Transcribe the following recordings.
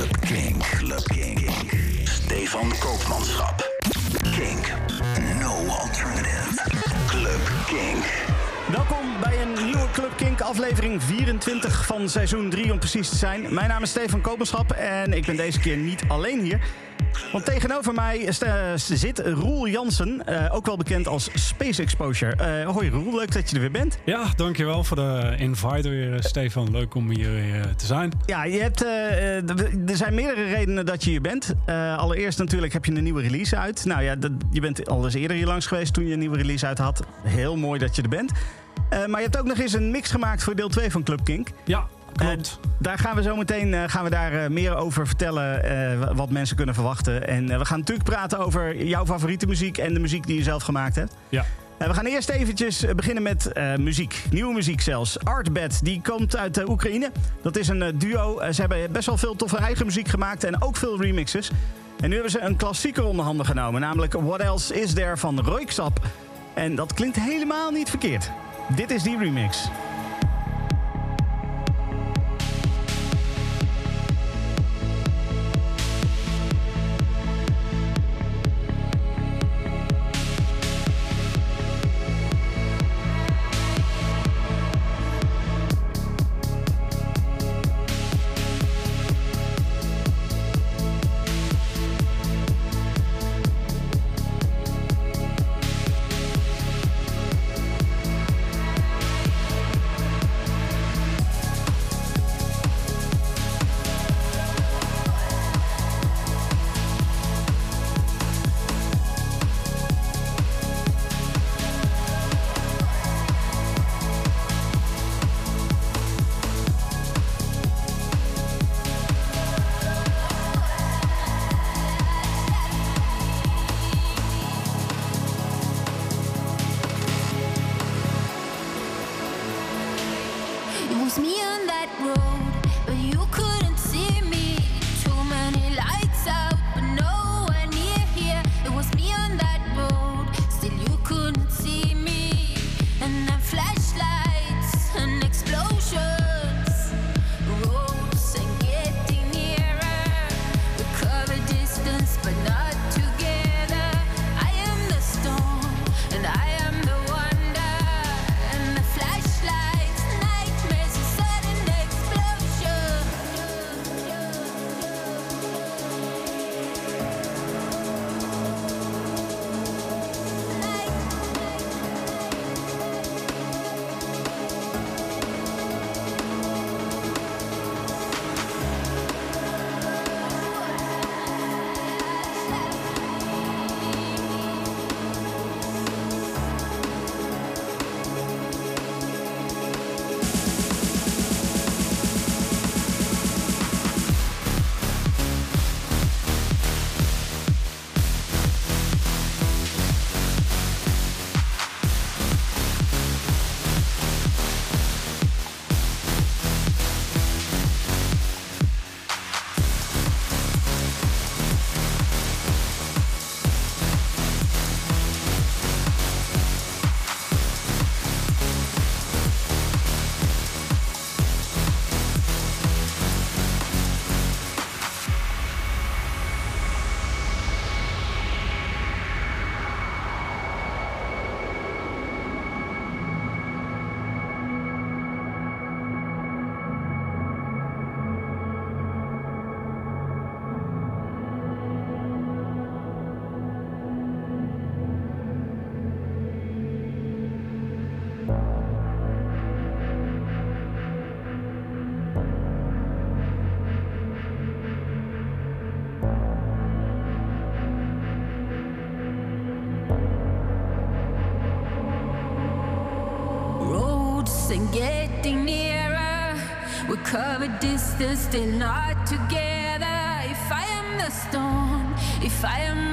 Club King. Club King. Stefan Koopmanschap. Kink. No alternative. Club King. Welkom bij een nieuwe Club Kink, aflevering 24 van seizoen 3 om precies te zijn. Mijn naam is Stefan Kopenschap en ik ben deze keer niet alleen hier. Want tegenover mij zit Roel Jansen, uh, ook wel bekend als Space Exposure. Uh, hoi Roel, leuk dat je er weer bent. Ja, dankjewel voor de invite weer, Stefan. Leuk om hier weer te zijn. Ja, je hebt, uh, er zijn meerdere redenen dat je hier bent. allereerst natuurlijk heb je een nieuwe release uit. Nou ja, dat, je bent al eens eerder hier langs geweest toen je een nieuwe release uit had. Heel mooi dat je er bent. maar je hebt ook nog eens een mix gemaakt voor deel 2 van Club Kink. Ja, Klopt. daar gaan we zo meteen uh, gaan we daar, uh, meer over vertellen. Wat mensen kunnen verwachten. En we gaan natuurlijk praten over jouw favoriete muziek en de muziek die je zelf gemaakt hebt. Ja. we gaan eerst eventjes beginnen met muziek. Nieuwe muziek zelfs. Artbed, die komt uit Oekraïne. Dat is een duo. ze hebben best wel veel toffe eigen muziek gemaakt en ook veel remixes. En nu hebben ze een klassieker onder handen genomen. Namelijk What Else Is There van Roiksap. En dat klinkt helemaal niet verkeerd. Dit is die remix. Distance, still not together. If I am the storm, if I am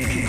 King.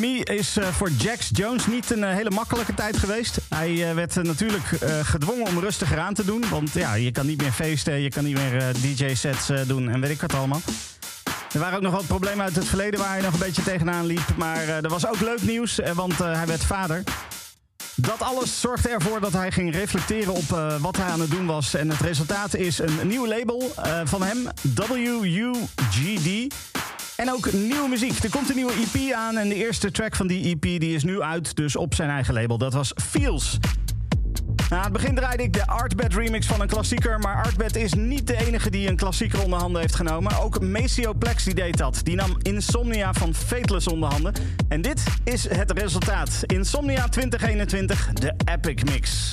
Pandemie is eh, voor Jax Jones niet een eh, hele makkelijke tijd geweest. Hij eh, werd natuurlijk gedwongen om rustiger aan te doen. Want ja, je kan niet meer feesten, je kan niet meer DJ-sets doen en weet ik wat allemaal. Er waren ook nog wat problemen uit het verleden waar hij nog een beetje tegenaan liep. Maar er was ook leuk nieuws, want hij werd vader. Dat alles zorgde ervoor dat hij ging reflecteren op wat hij aan het doen was. En het resultaat is een nieuw label van hem, WUGD. En ook nieuwe muziek. Er komt een nieuwe EP aan en de eerste track van die EP die is nu uit, dus op zijn eigen label. Dat was Feels. Nou, aan het begin draaide ik de Artbed remix van een klassieker. Maar Artbed is niet de enige die een klassieker onder handen heeft genomen. Ook Maceo Plex die deed dat. Die nam Insomnia van Fateless onder handen. En dit is het resultaat. Insomnia 2021, de Epic Mix.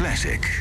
Classic.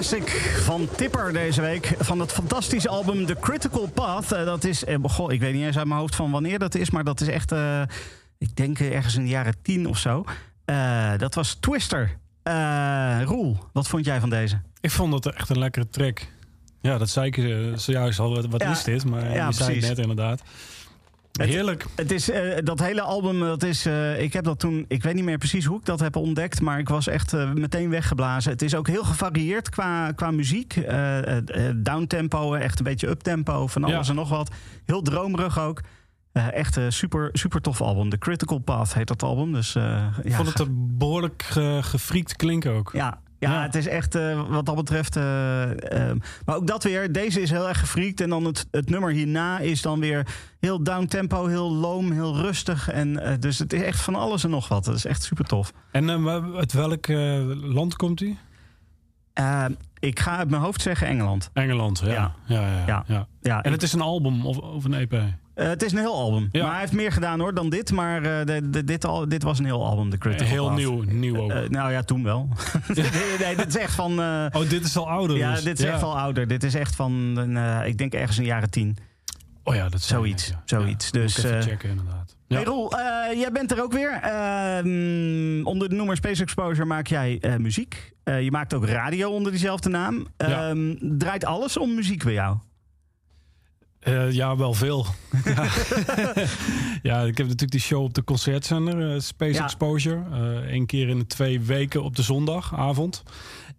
Classic van Tipper deze week. Van het fantastische album The Critical Path. Eh, dat is, eh, goh, ik weet niet eens uit mijn hoofd van wanneer dat is, maar dat is echt, eh, ik denk ergens in de jaren tien of zo. Dat was Twister. Roel, wat vond jij van deze? Ik vond het echt een lekkere track. Ja, dat zei ik zojuist al. Wat, Ja, is dit? Maar ja, je zei het net inderdaad. Heerlijk. Het is, eh, dat hele album, dat is, eh, ik heb dat toen, ik weet niet meer precies hoe ik dat heb ontdekt, maar ik was echt eh, meteen weggeblazen. Het is ook heel gevarieerd qua, qua muziek. Downtempo, echt een beetje uptempo, van alles Ja. en nog wat. Heel dromerig ook. Echt een super, super tof album. The Critical Path heet dat album. Dus, eh, Ik ja, vond het er behoorlijk ge, gefriekt klinken ook. ja, ja, Ja. het is echt eh, wat dat betreft. eh, ehm, maar ook dat weer. Deze is heel erg gefriekt. En dan het, het nummer hierna is dan weer heel downtempo, heel loom, heel rustig. En eh, dus het is echt van alles en nog wat. Dat is echt super tof. En uit welk land komt hij? Ehm, ik ga uit mijn hoofd zeggen Engeland. Engeland, ja. Ja. Ja. Ja, ja, Ja. En het is een album of, of een EP? Eh, het is een heel album. Ja. Maar hij heeft meer gedaan hoor dan dit. Maar eh, de, de- dit, al, dit was een heel album, The Critical Heel Path. nieuw, nieuw ook. Eh, nou ja, toen wel. nee, dit is echt van... oh, dit is al ouder ja, dus. dit is echt al ouder. Dit is echt van, ik denk ergens in de jaren tien. Oh ja, dat zou Zoiets, ja. zoiets. Dus, even checken inderdaad. Ja. Hey Roel, jij bent er ook weer. Ehm, onder de noemer Space Exposure maak jij muziek. Je maakt ook radio onder diezelfde naam. Ja. Ehm, Draait alles om muziek bij jou? Eh, ja, wel veel. ja. ja, ik heb natuurlijk die show op de concertzender, eh, Space Ja. Exposure. Eh Eén keer in de twee weken op de zondagavond.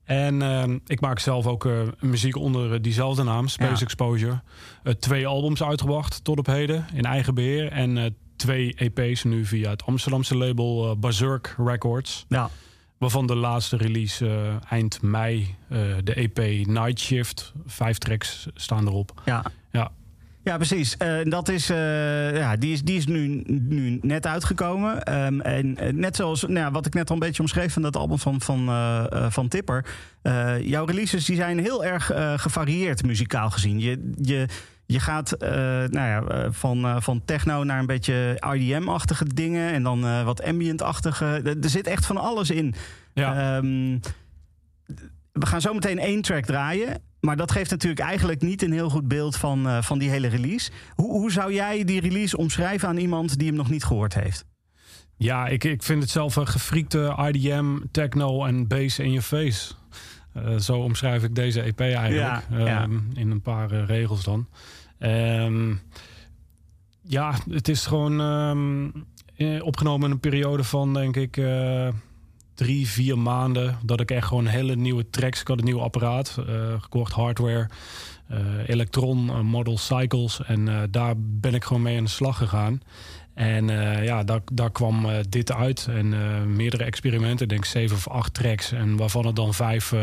En eh, ik maak zelf ook eh, muziek onder eh, diezelfde naam, Space Ja. Exposure. Eh, twee albums uitgebracht tot op heden in eigen beheer. En eh, twee EP's nu via het Amsterdamse label eh, Berserk Records. Ja. Waarvan de laatste release eh, eind mei, eh, de EP Night Shift. Vijf tracks staan erop. Ja. Ja. Ja, precies. Eh, dat is, eh, ja, die is, die is nu, nu net uitgekomen. Ehm, en eh, net zoals nou, ja, wat ik net al een beetje omschreef van dat album van, van, van Tipper. Jouw releases die zijn heel erg gevarieerd muzikaal gezien. Je, je, je gaat nou ja, van, van techno naar een beetje IDM-achtige dingen. En dan wat ambient-achtige. Er er zit echt van alles in. Ja. Ehm, we gaan zo meteen één track draaien. Maar dat geeft natuurlijk eigenlijk niet een heel goed beeld van, eh, van die hele release. Hoe, hoe zou jij die release omschrijven aan iemand die hem nog niet gehoord heeft? Ja, ik, ik vind het zelf een gefriekte IDM, techno en bass in je face. Eh, zo omschrijf ik deze EP eigenlijk. Ja, ja. Ehm, in een paar eh, regels dan. Ehm, ja, het is gewoon ehm, eh, opgenomen in een periode van, denk ik, drie, vier maanden. Dat ik echt gewoon hele nieuwe tracks... Ik had een nieuw apparaat, eh, gekocht hardware... eh Electron, eh, Model Cycles. En daar ben ik gewoon mee aan de slag gegaan. En ja, daar, daar kwam dit uit. En meerdere experimenten, ik denk zeven of acht tracks. En waarvan er dan vijf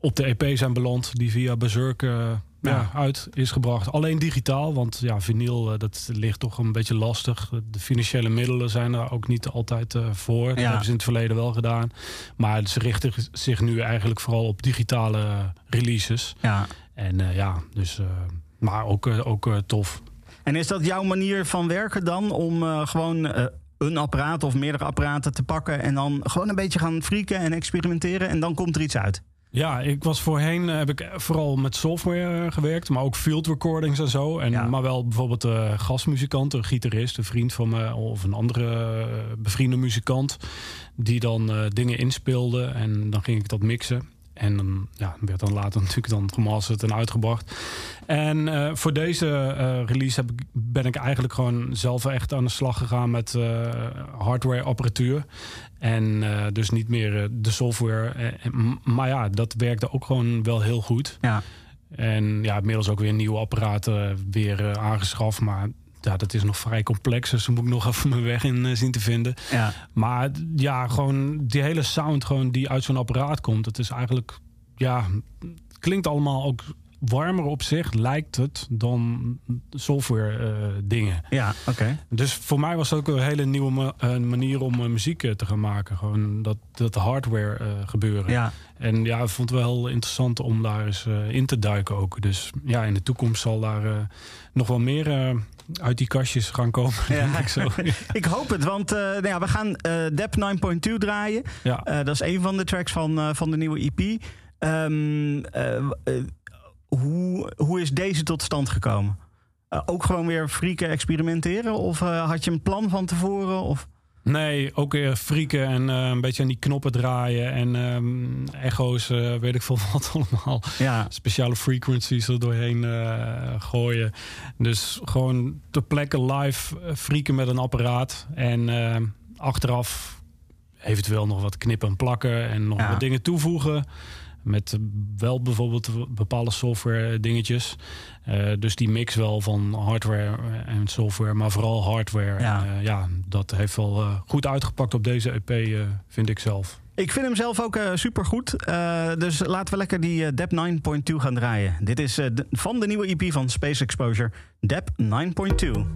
op de EP zijn beland. Die via Berserk ja. Uit is gebracht. Alleen digitaal, want ja, vinyl eh, dat ligt toch een beetje lastig. De financiële middelen zijn er ook niet altijd eh, voor. Dat Ja. hebben ze in het verleden wel gedaan. Maar ze richten zich nu eigenlijk vooral op digitale releases. Ja. En eh, ja, dus... maar ook, ook tof. En is dat jouw manier van werken dan? Om gewoon een apparaat of meerdere apparaten te pakken... en dan gewoon een beetje gaan frieken en experimenteren... en dan komt er iets uit? Ja, ik was voorheen eh, heb ik vooral met software eh, gewerkt, maar ook field recordings en zo. En, Ja. Maar wel bijvoorbeeld een gastmuzikant, een gitarist, een vriend van me of een andere bevriende muzikant. Die dan dingen inspeelde en dan ging ik dat mixen. En dan ja, werd dan later natuurlijk dan gemasterd en uitgebracht. En voor deze release heb ik, ben ik eigenlijk gewoon zelf echt aan de slag gegaan met eh, hardware apparatuur. En eh, dus niet meer eh, de software. Eh, maar ja, dat werkte ook gewoon wel heel goed. Ja. En ja, inmiddels ook weer nieuwe apparaten weer aangeschaft. Maar ja, dat is nog vrij complex. Dus daar moet ik nog even mijn weg in zien te vinden. Ja. Maar ja, gewoon die hele sound gewoon die uit zo'n apparaat komt. Het is eigenlijk, ja, klinkt allemaal ook warmer op zich, lijkt het, dan software eh, dingen. Ja, oké. Dus voor mij was het ook een hele nieuwe ma- eh, manier om eh, muziek te gaan maken. Gewoon dat, dat hardware gebeuren. Ja. En ja, ik vond het wel heel interessant om daar eens in te duiken ook. Dus ja, in de toekomst zal daar nog wel meer uit die kastjes gaan komen. Ja. denk ik zo. Ik hoop het, want nou ja, we gaan eh Dep 9.2 draaien. ja. Dat is een van de tracks van, van de nieuwe EP. Ehm, eh, eh, hoe, hoe is deze tot stand gekomen? Eh, ook gewoon weer frieken experimenteren? Of eh, had je een plan van tevoren? Of? Nee, ook weer frieken en eh, een beetje aan die knoppen draaien. En ehm, echo's, weet ik veel wat allemaal. Ja, Speciale frequencies er doorheen gooien. Dus gewoon ter plekke live frieken met een apparaat. En achteraf eventueel nog wat knippen en plakken. En nog Ja. wat dingen toevoegen. Met wel bijvoorbeeld bepaalde software dingetjes. Eh, dus die mix wel van hardware en software, maar vooral hardware. Ja. En, eh, ja, dat heeft wel eh, goed uitgepakt op deze EP, vind ik zelf. ik vind hem zelf ook super supergoed. Eh, dus laten we lekker die Dep 9.2 gaan draaien. Dit is de- van de nieuwe EP van Space Exposure, Dep 9.2.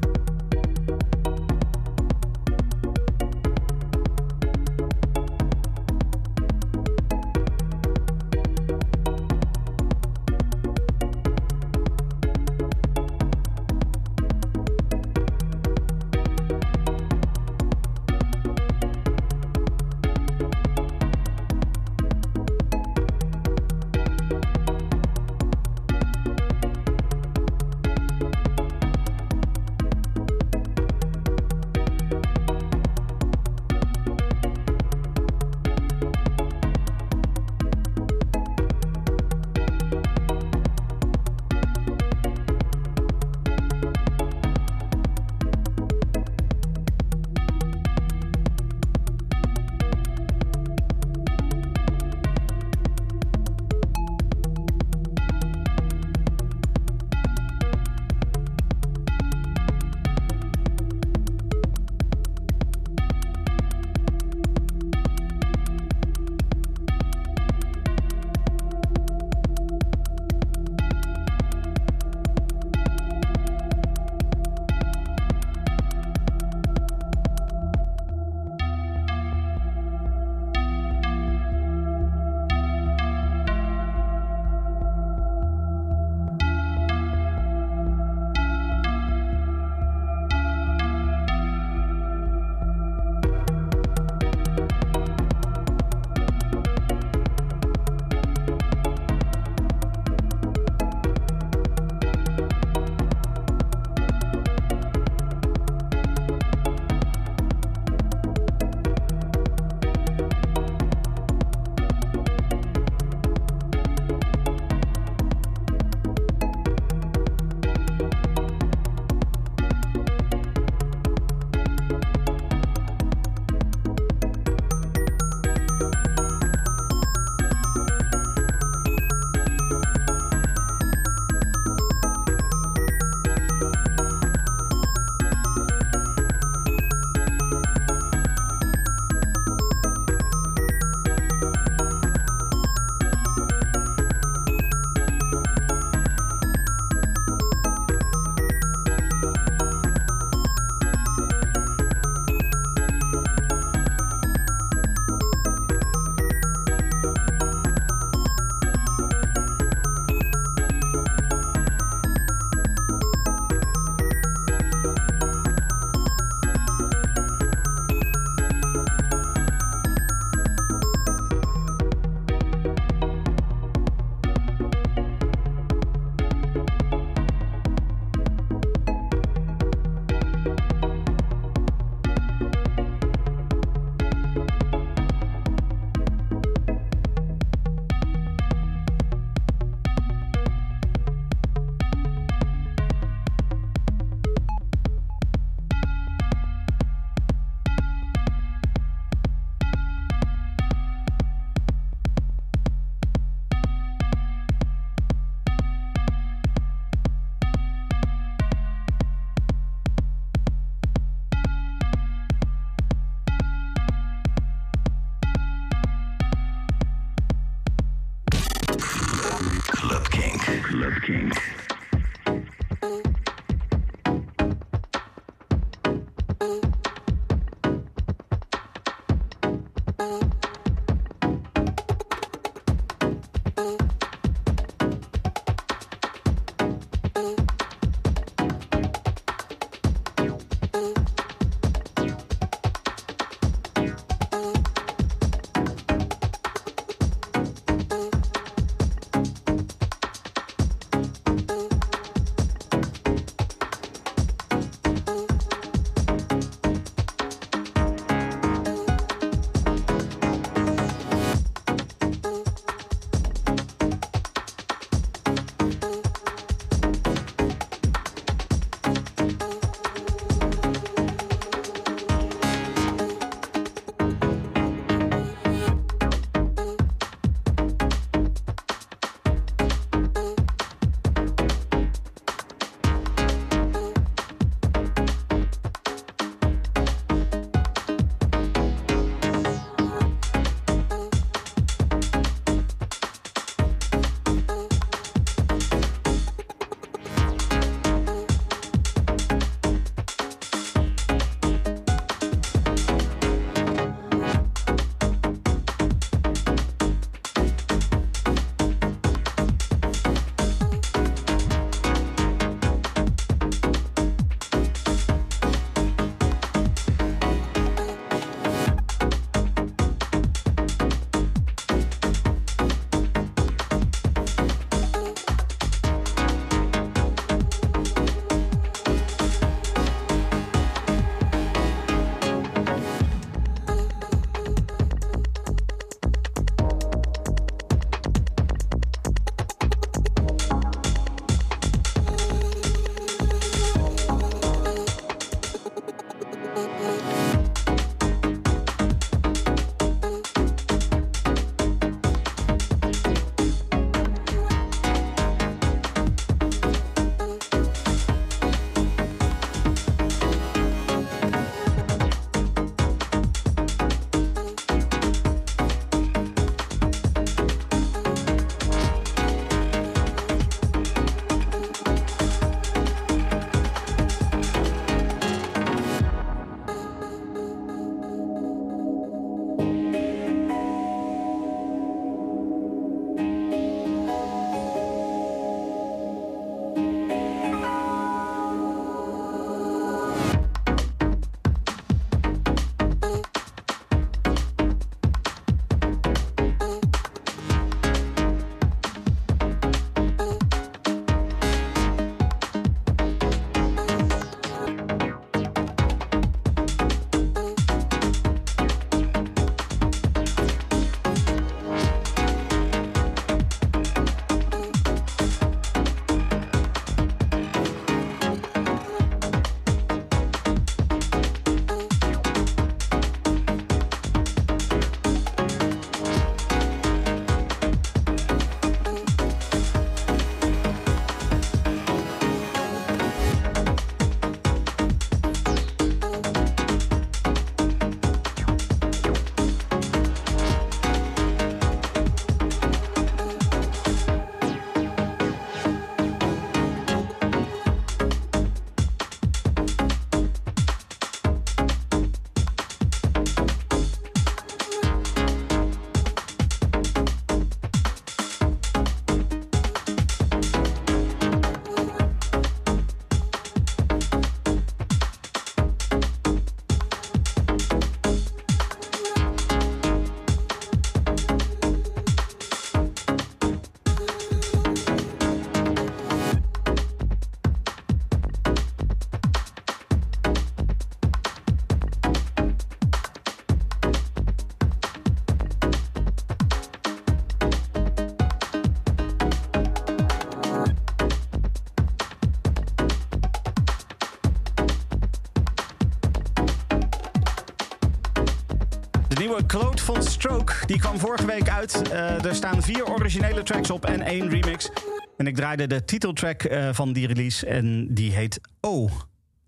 Claude von Stroke. Die kwam vorige week uit. Eh, er staan vier originele tracks op en één remix. En ik draaide de titeltrack eh, van die release en die heet O.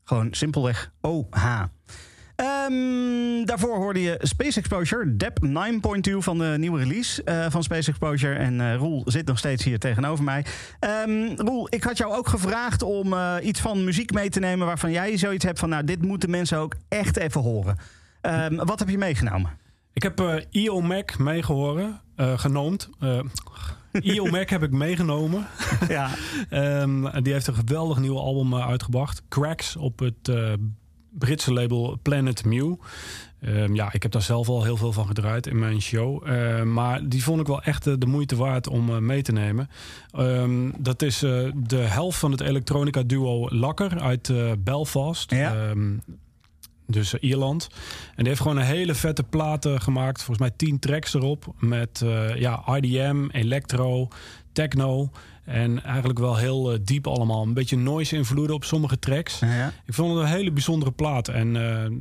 Gewoon simpelweg OH. Ehm, daarvoor hoorde je Space Exposure, Dep 9.2 van de nieuwe release eh, van Space Exposure. En Roel zit nog steeds hier tegenover mij. Ehm, Roel, ik had jou ook gevraagd om iets van muziek mee te nemen waarvan jij zoiets hebt van, nou, dit moeten mensen ook echt even horen. Ehm, wat heb je meegenomen? Ik heb eh IO Mac meegehoren, eh, genoemd. Eh IO Mac heb ik meegenomen. Ja, Ehm, die heeft een geweldig nieuw album uitgebracht. Cracks op het Britse label Planet Mew. Ehm, ja, ik heb daar zelf al heel veel van gedraaid in mijn show. Ehm, maar die vond ik wel echt de moeite waard om mee te nemen. Dat is de helft van het elektronica duo Lakker uit Belfast. Ja. Dus eh, Ierland. En die heeft gewoon een hele vette platen gemaakt. Volgens mij tien tracks erop. Met eh, ja, IDM, electro, techno. En eigenlijk wel heel eh, diep allemaal. Een beetje noise invloeden op sommige tracks. ja. Ik vond het een hele bijzondere plaat. En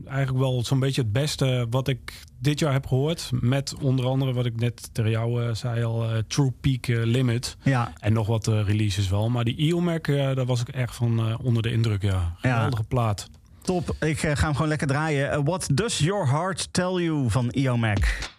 eigenlijk wel zo'n beetje het beste wat ik dit jaar heb gehoord. Met onder andere wat ik net tegen jou eh, zei al. True Peak Limit. ja. En nog wat releases wel. Maar die IOMAC, daar was ik echt van onder de indruk. Ja, geweldige plaat. Top, ik eh, ga hem gewoon lekker draaien. Eh, What Does Your Heart Tell You van Io Mac.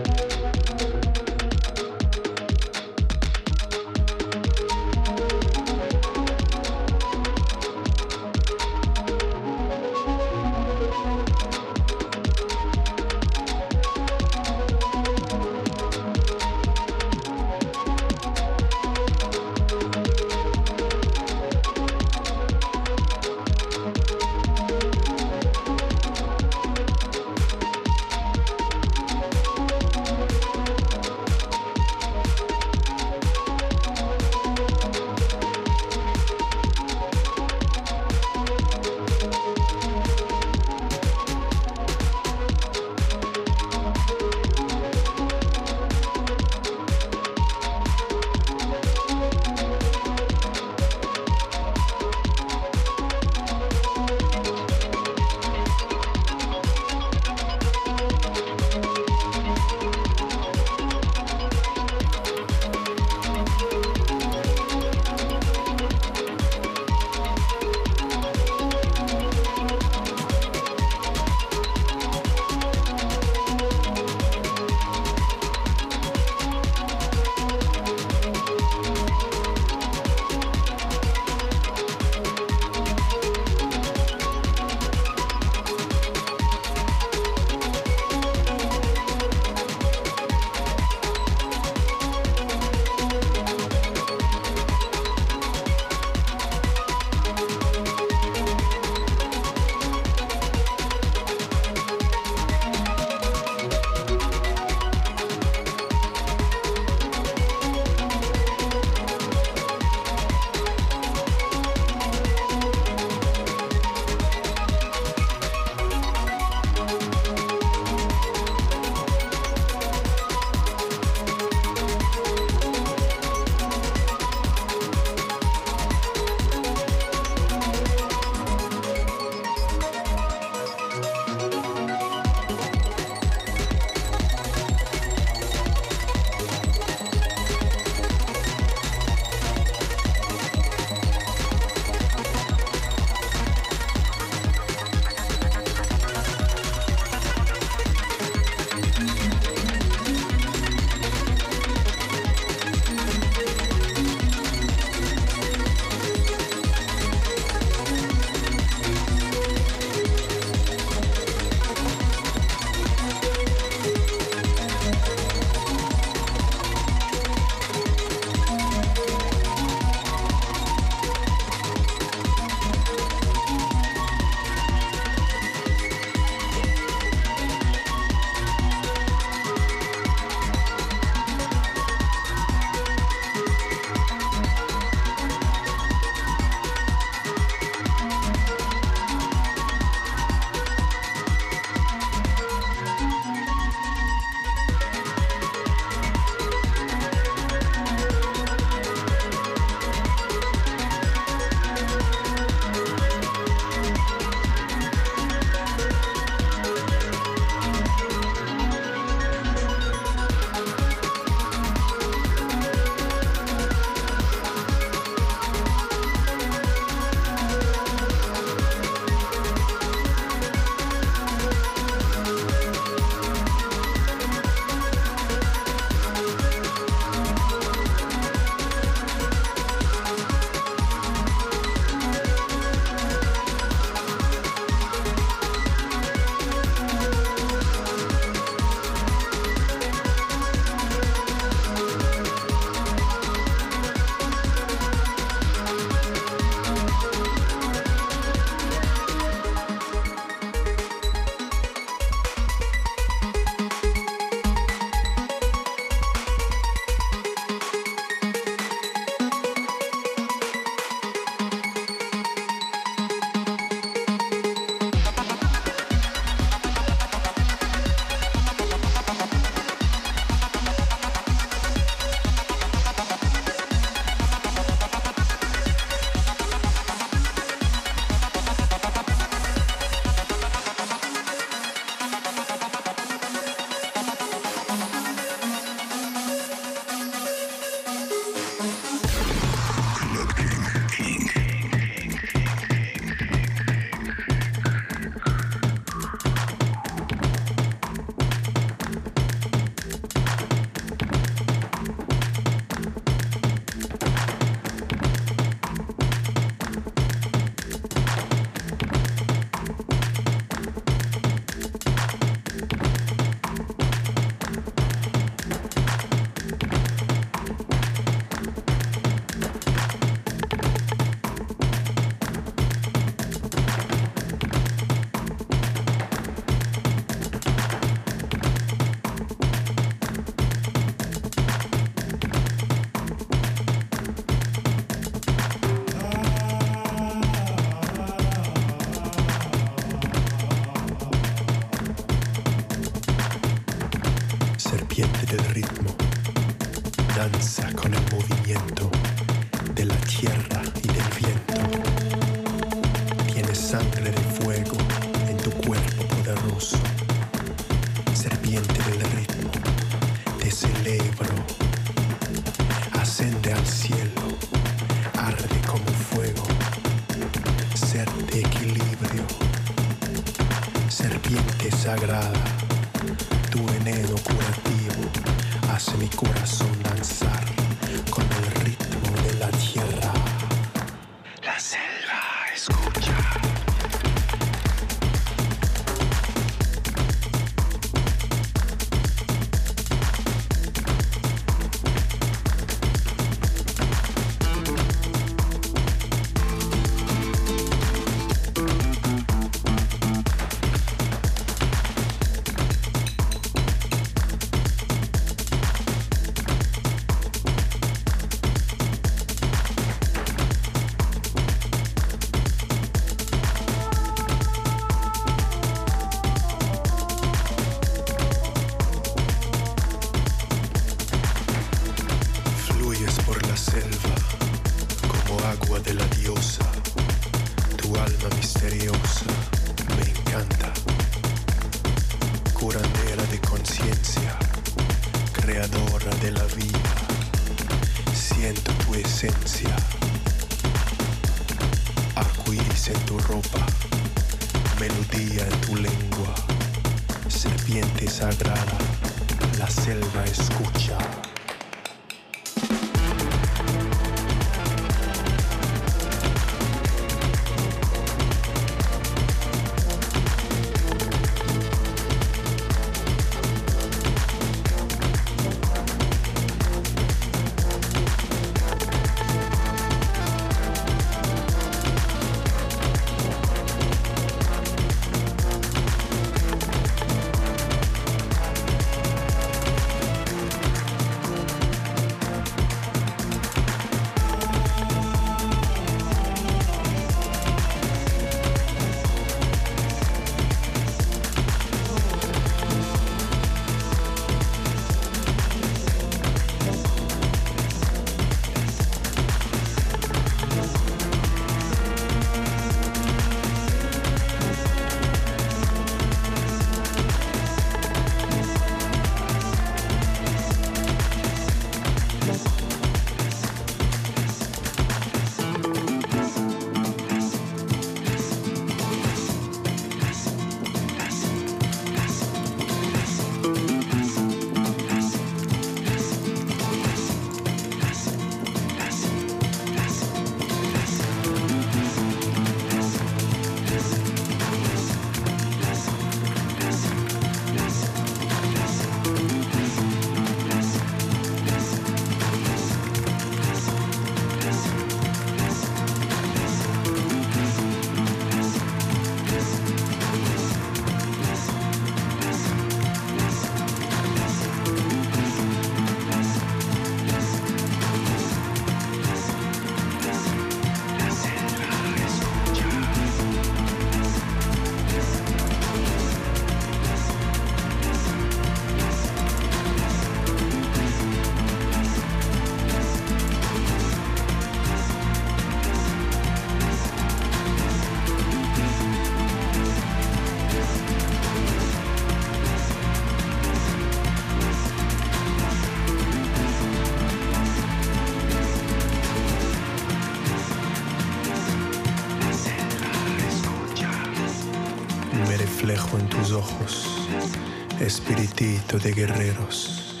De guerreros,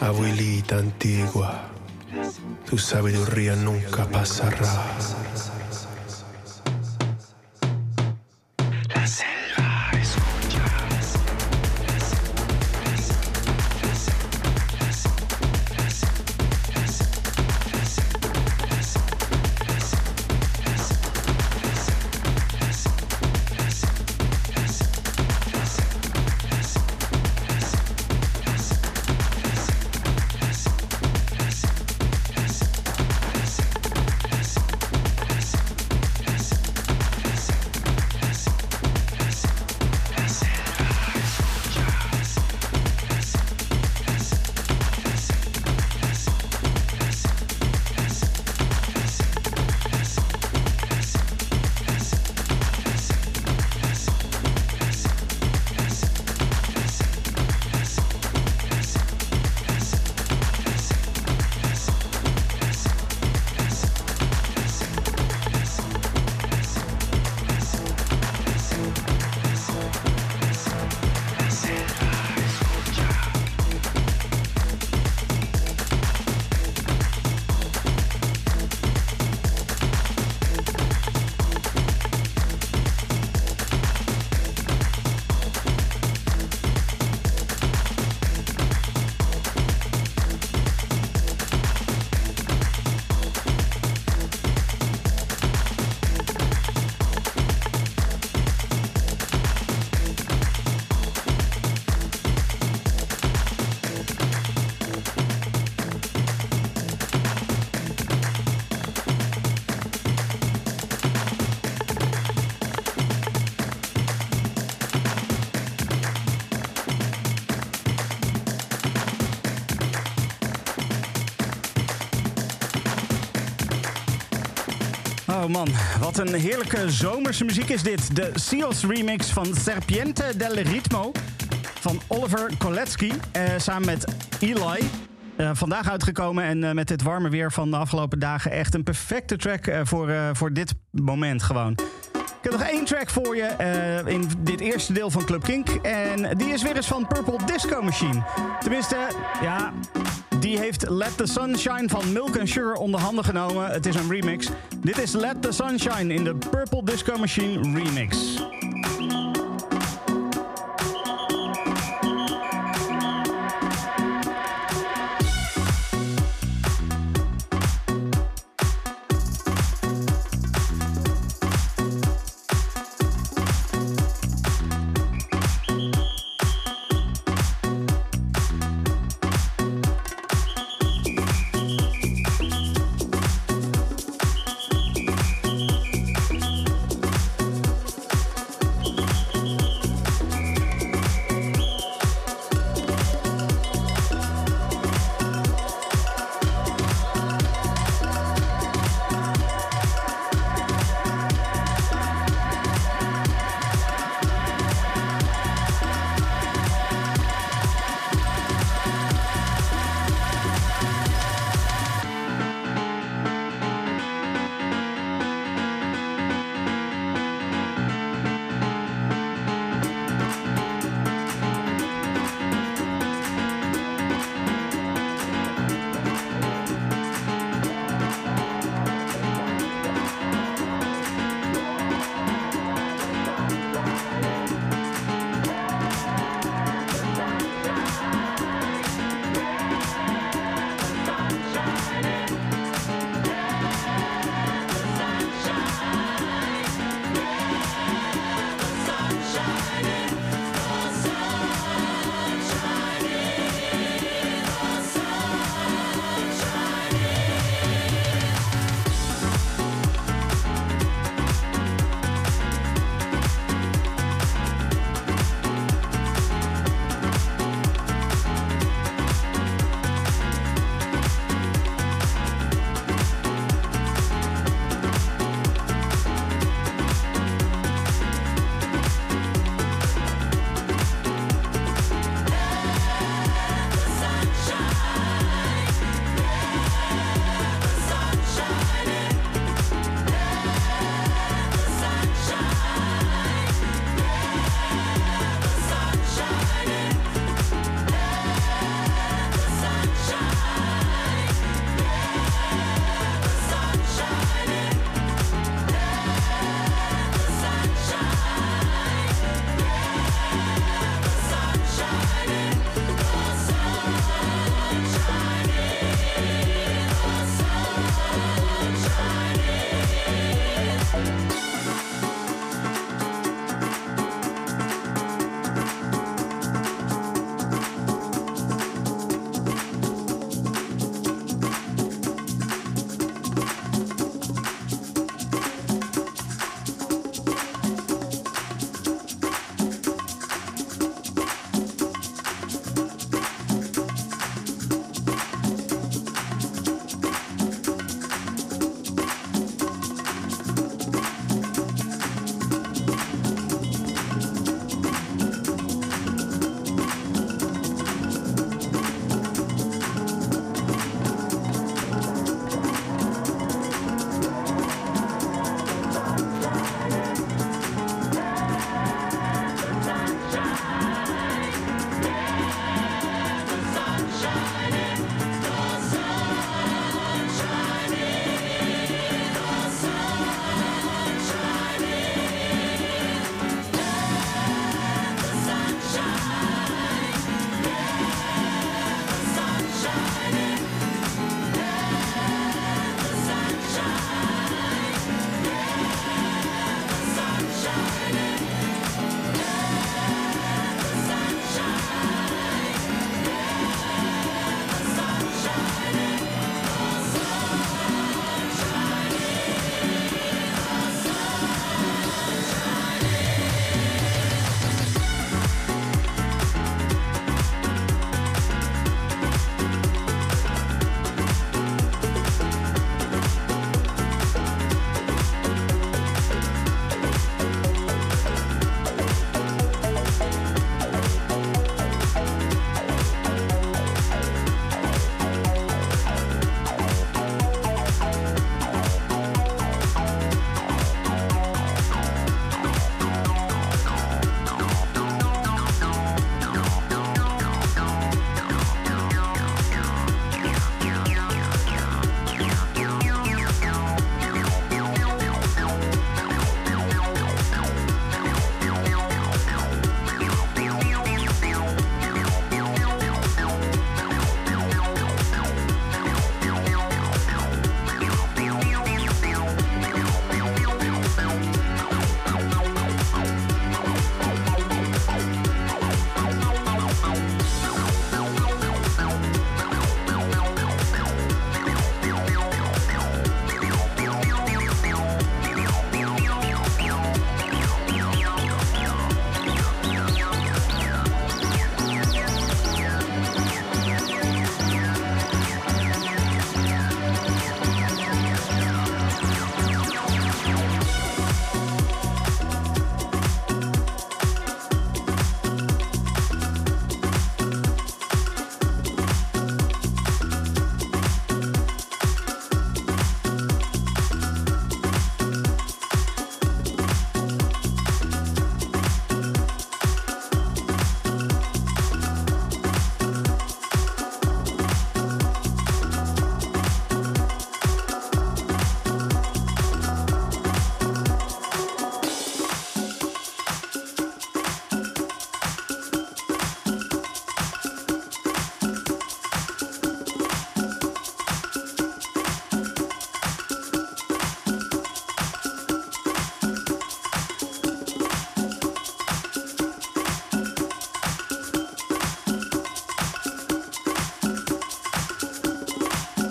abuelita antigua, tu sabiduría nunca pasará. Wat een heerlijke zomerse muziek is dit. De Seals remix van Serpiente del Ritmo van Oliver Koletsky eh, samen met Eli. Eh, vandaag uitgekomen en eh, met dit warme weer van de afgelopen dagen echt een perfecte track eh, voor, voor dit moment gewoon. Ik heb nog één track voor je in dit eerste deel van Club Kink. En die is weer eens van Purple Disco Machine. Tenminste, ja, die heeft Let the Sunshine van Milk and Sugar onder handen genomen. Het is een remix. Dit is Let the Sunshine in de Purple Disco Machine remix.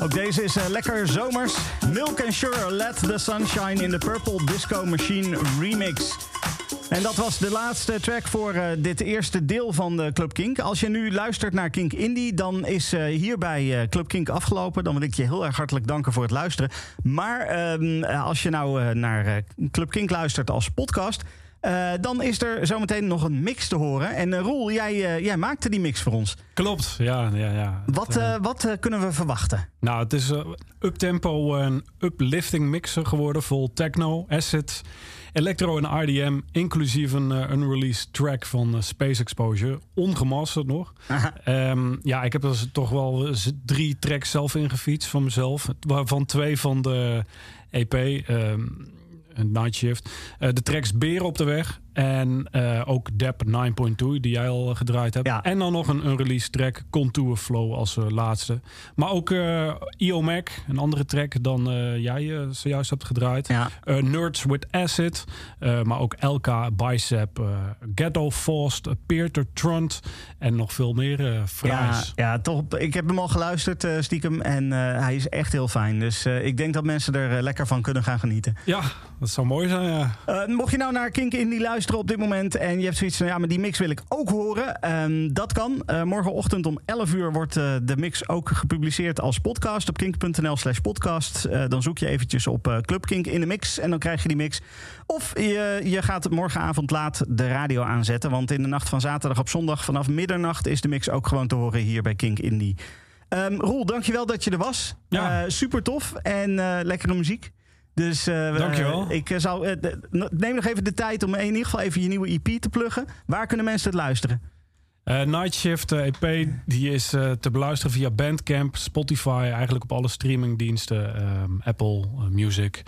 Ook deze is eh, lekker zomers. Milk and Sure, Let the Sunshine in the Purple Disco Machine remix. En dat was de laatste track voor eh, dit eerste deel van de Club Kink. Als je nu luistert naar Kink Indie, dan is uh, hierbij Club Kink afgelopen. Dan wil ik je heel erg hartelijk danken voor het luisteren. Maar ehm, als je nou naar Club Kink luistert als podcast... Uh, dan is er zometeen nog een mix te horen. En uh, Roel, jij, uh, jij maakte die mix voor ons. Klopt, ja. ja, ja. Wat, wat kunnen we verwachten? Nou, het is uptempo en uplifting mixer geworden. Vol techno, acid, electro en RDM. Inclusief een unreleased track van Space Exposure. Ongemasterd nog. Um, ja, ik heb er toch wel drie tracks zelf ingefietst van mezelf. Waarvan twee van de EP... Um, een night shift. Uh, de tracks Beren op de weg. En uh, ook Dep 9.2, die jij al gedraaid hebt. Ja. En dan nog een, een release track, Contour Flow als uh, laatste. Maar ook uh, EO Mac, een andere track dan jij zojuist hebt gedraaid. Ja. Nerds with Acid. maar ook LK, Bicep, Ghetto Forced, Peter Trunt. En nog veel meer fraais. Ja, ja, top. Ik heb hem al geluisterd, stiekem. En hij is echt heel fijn. Dus ik denk dat mensen er lekker van kunnen gaan genieten. Ja, dat zou mooi zijn, ja. mocht je nou naar Kink Indie luisteren op dit moment en je hebt zoiets van ja, maar die mix wil ik ook horen. Um, dat kan. Uh, morgenochtend om 11 uur wordt uh, de mix ook gepubliceerd als podcast op kink.nl slash podcast. Uh, dan zoek je eventjes op Club Kink in de mix en dan krijg je die mix. Of je, je gaat morgenavond laat de radio aanzetten, want in de nacht van zaterdag op zondag vanaf middernacht is de mix ook gewoon te horen hier bij Kink Indie. Um, Roel, dankjewel dat je er was. Ja. super tof en lekkere muziek. Dus uh, Dankjewel. Uh, ik zou, uh, neem nog even de tijd om in ieder geval even je nieuwe EP te pluggen. Waar kunnen mensen het luisteren? Night Shift EP die is te beluisteren via Bandcamp, Spotify, eigenlijk op alle streamingdiensten, Apple Music.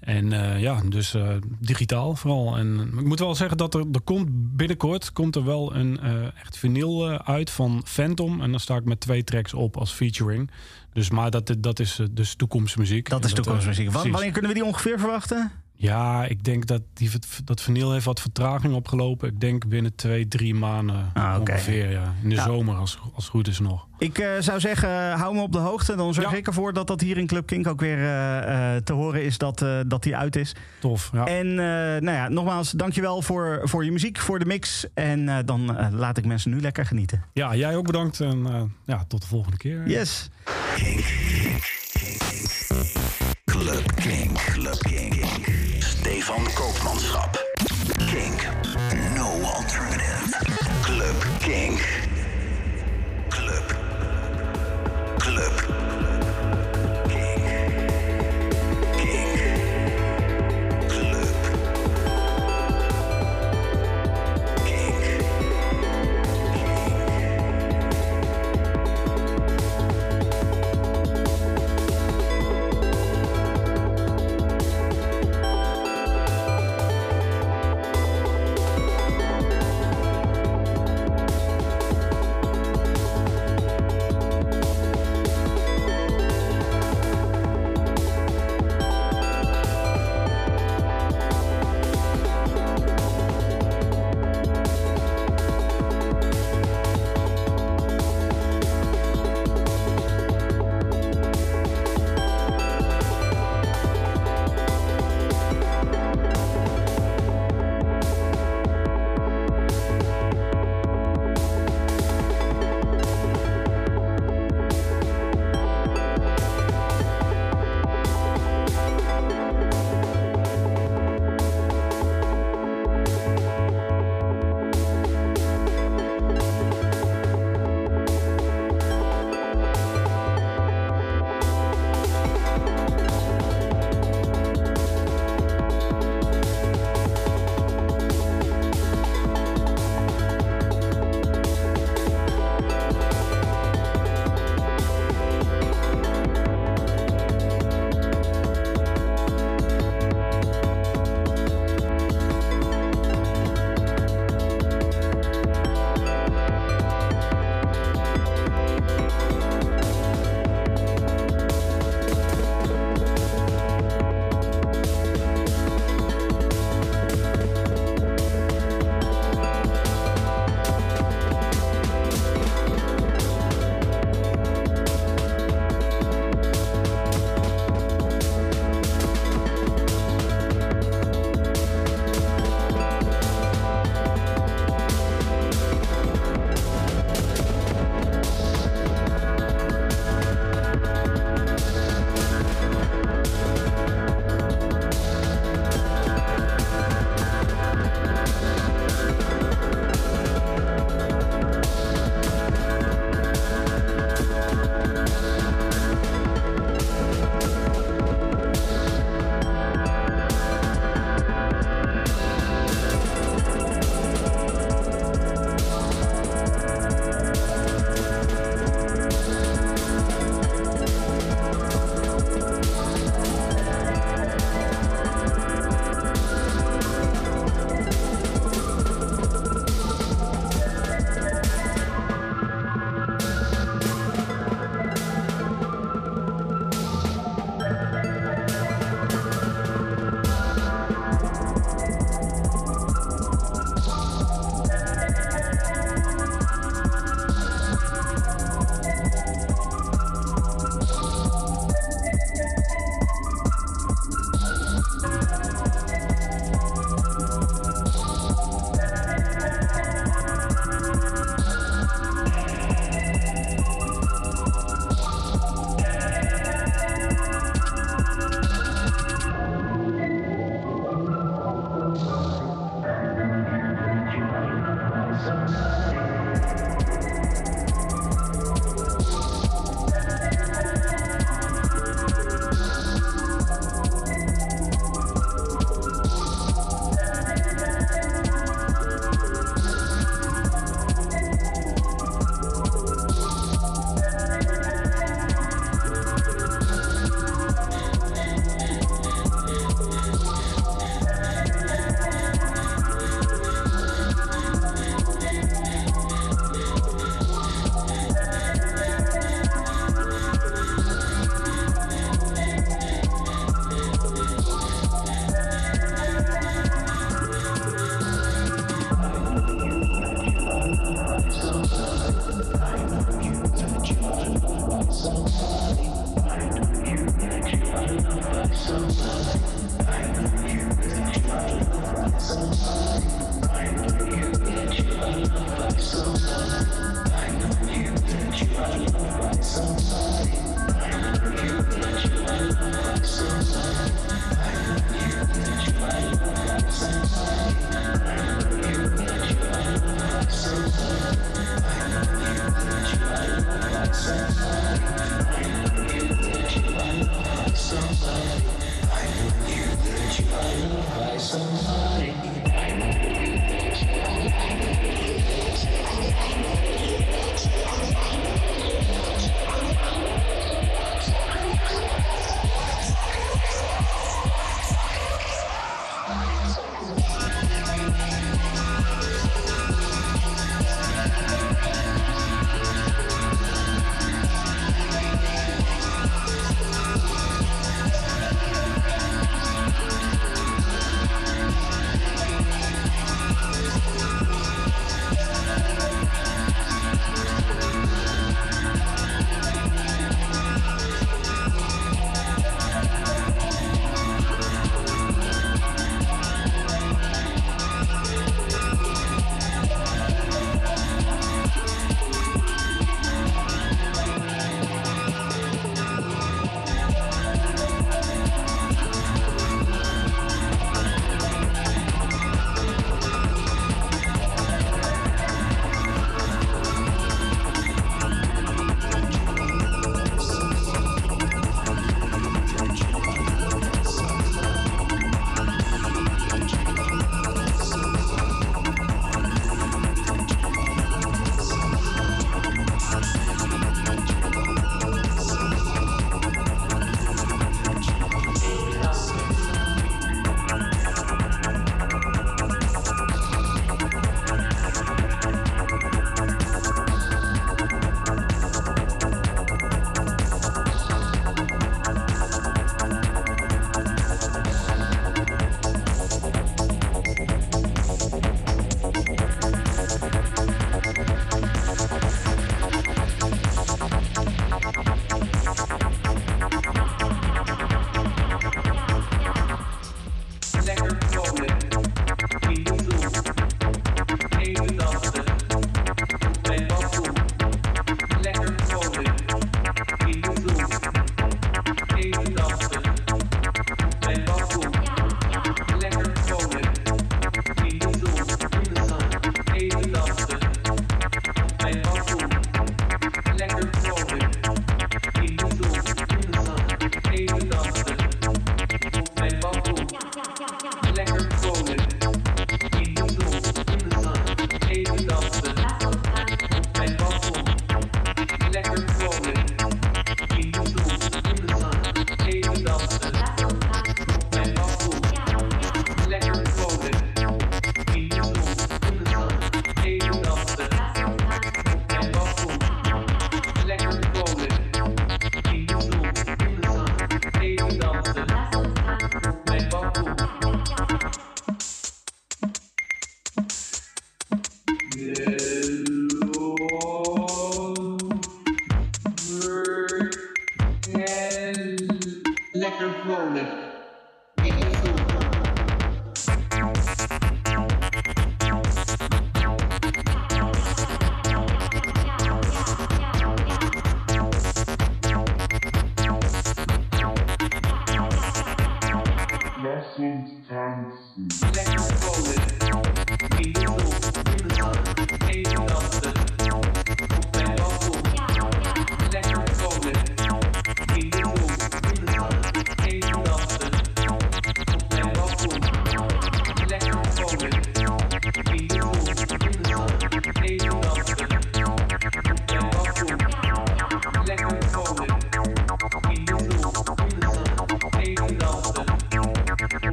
En ja, dus digitaal vooral. En ik moet wel zeggen dat er, er komt binnenkort komt er wel een echt vinyl uit van Phantom. En dan sta ik met twee tracks op als featuring. Dus, maar dat, dat is dus toekomstmuziek. Dat is toekomstmuziek. Dat, wanneer kunnen we die ongeveer verwachten? Ja, ik denk dat die, dat vinyl heeft wat vertraging opgelopen. Ik denk binnen twee, drie maanden ah, okay. ongeveer. Ja. In de ja. zomer, als, als het goed is nog. Ik uh, zou zeggen, hou me op de hoogte. Dan zorg ja. ik ervoor dat dat hier in Club Kink ook weer uh, te horen is dat, dat die uit is. Tof, ja. En nou ja, nogmaals, dankjewel voor, voor je muziek, voor de mix. En dan laat ik mensen nu lekker genieten. Ja, jij ook bedankt. En ja, tot de volgende keer. Yes. Kink. Club Kink. Club Kink. Stefan Koopmanschap. Kink. No alternative. Club Kink. Club. Club.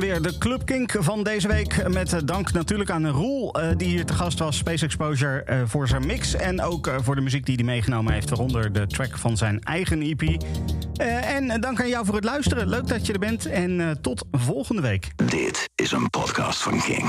Weer, de Club Kink van deze week. Met eh, dank natuurlijk aan Roel, eh, die hier te gast was. Space Exposure eh, voor zijn mix. En ook voor de muziek die hij meegenomen heeft. Waaronder de track van zijn eigen EP. En dank aan jou voor het luisteren. Leuk dat je er bent. En tot volgende week. Dit is een podcast van Kink.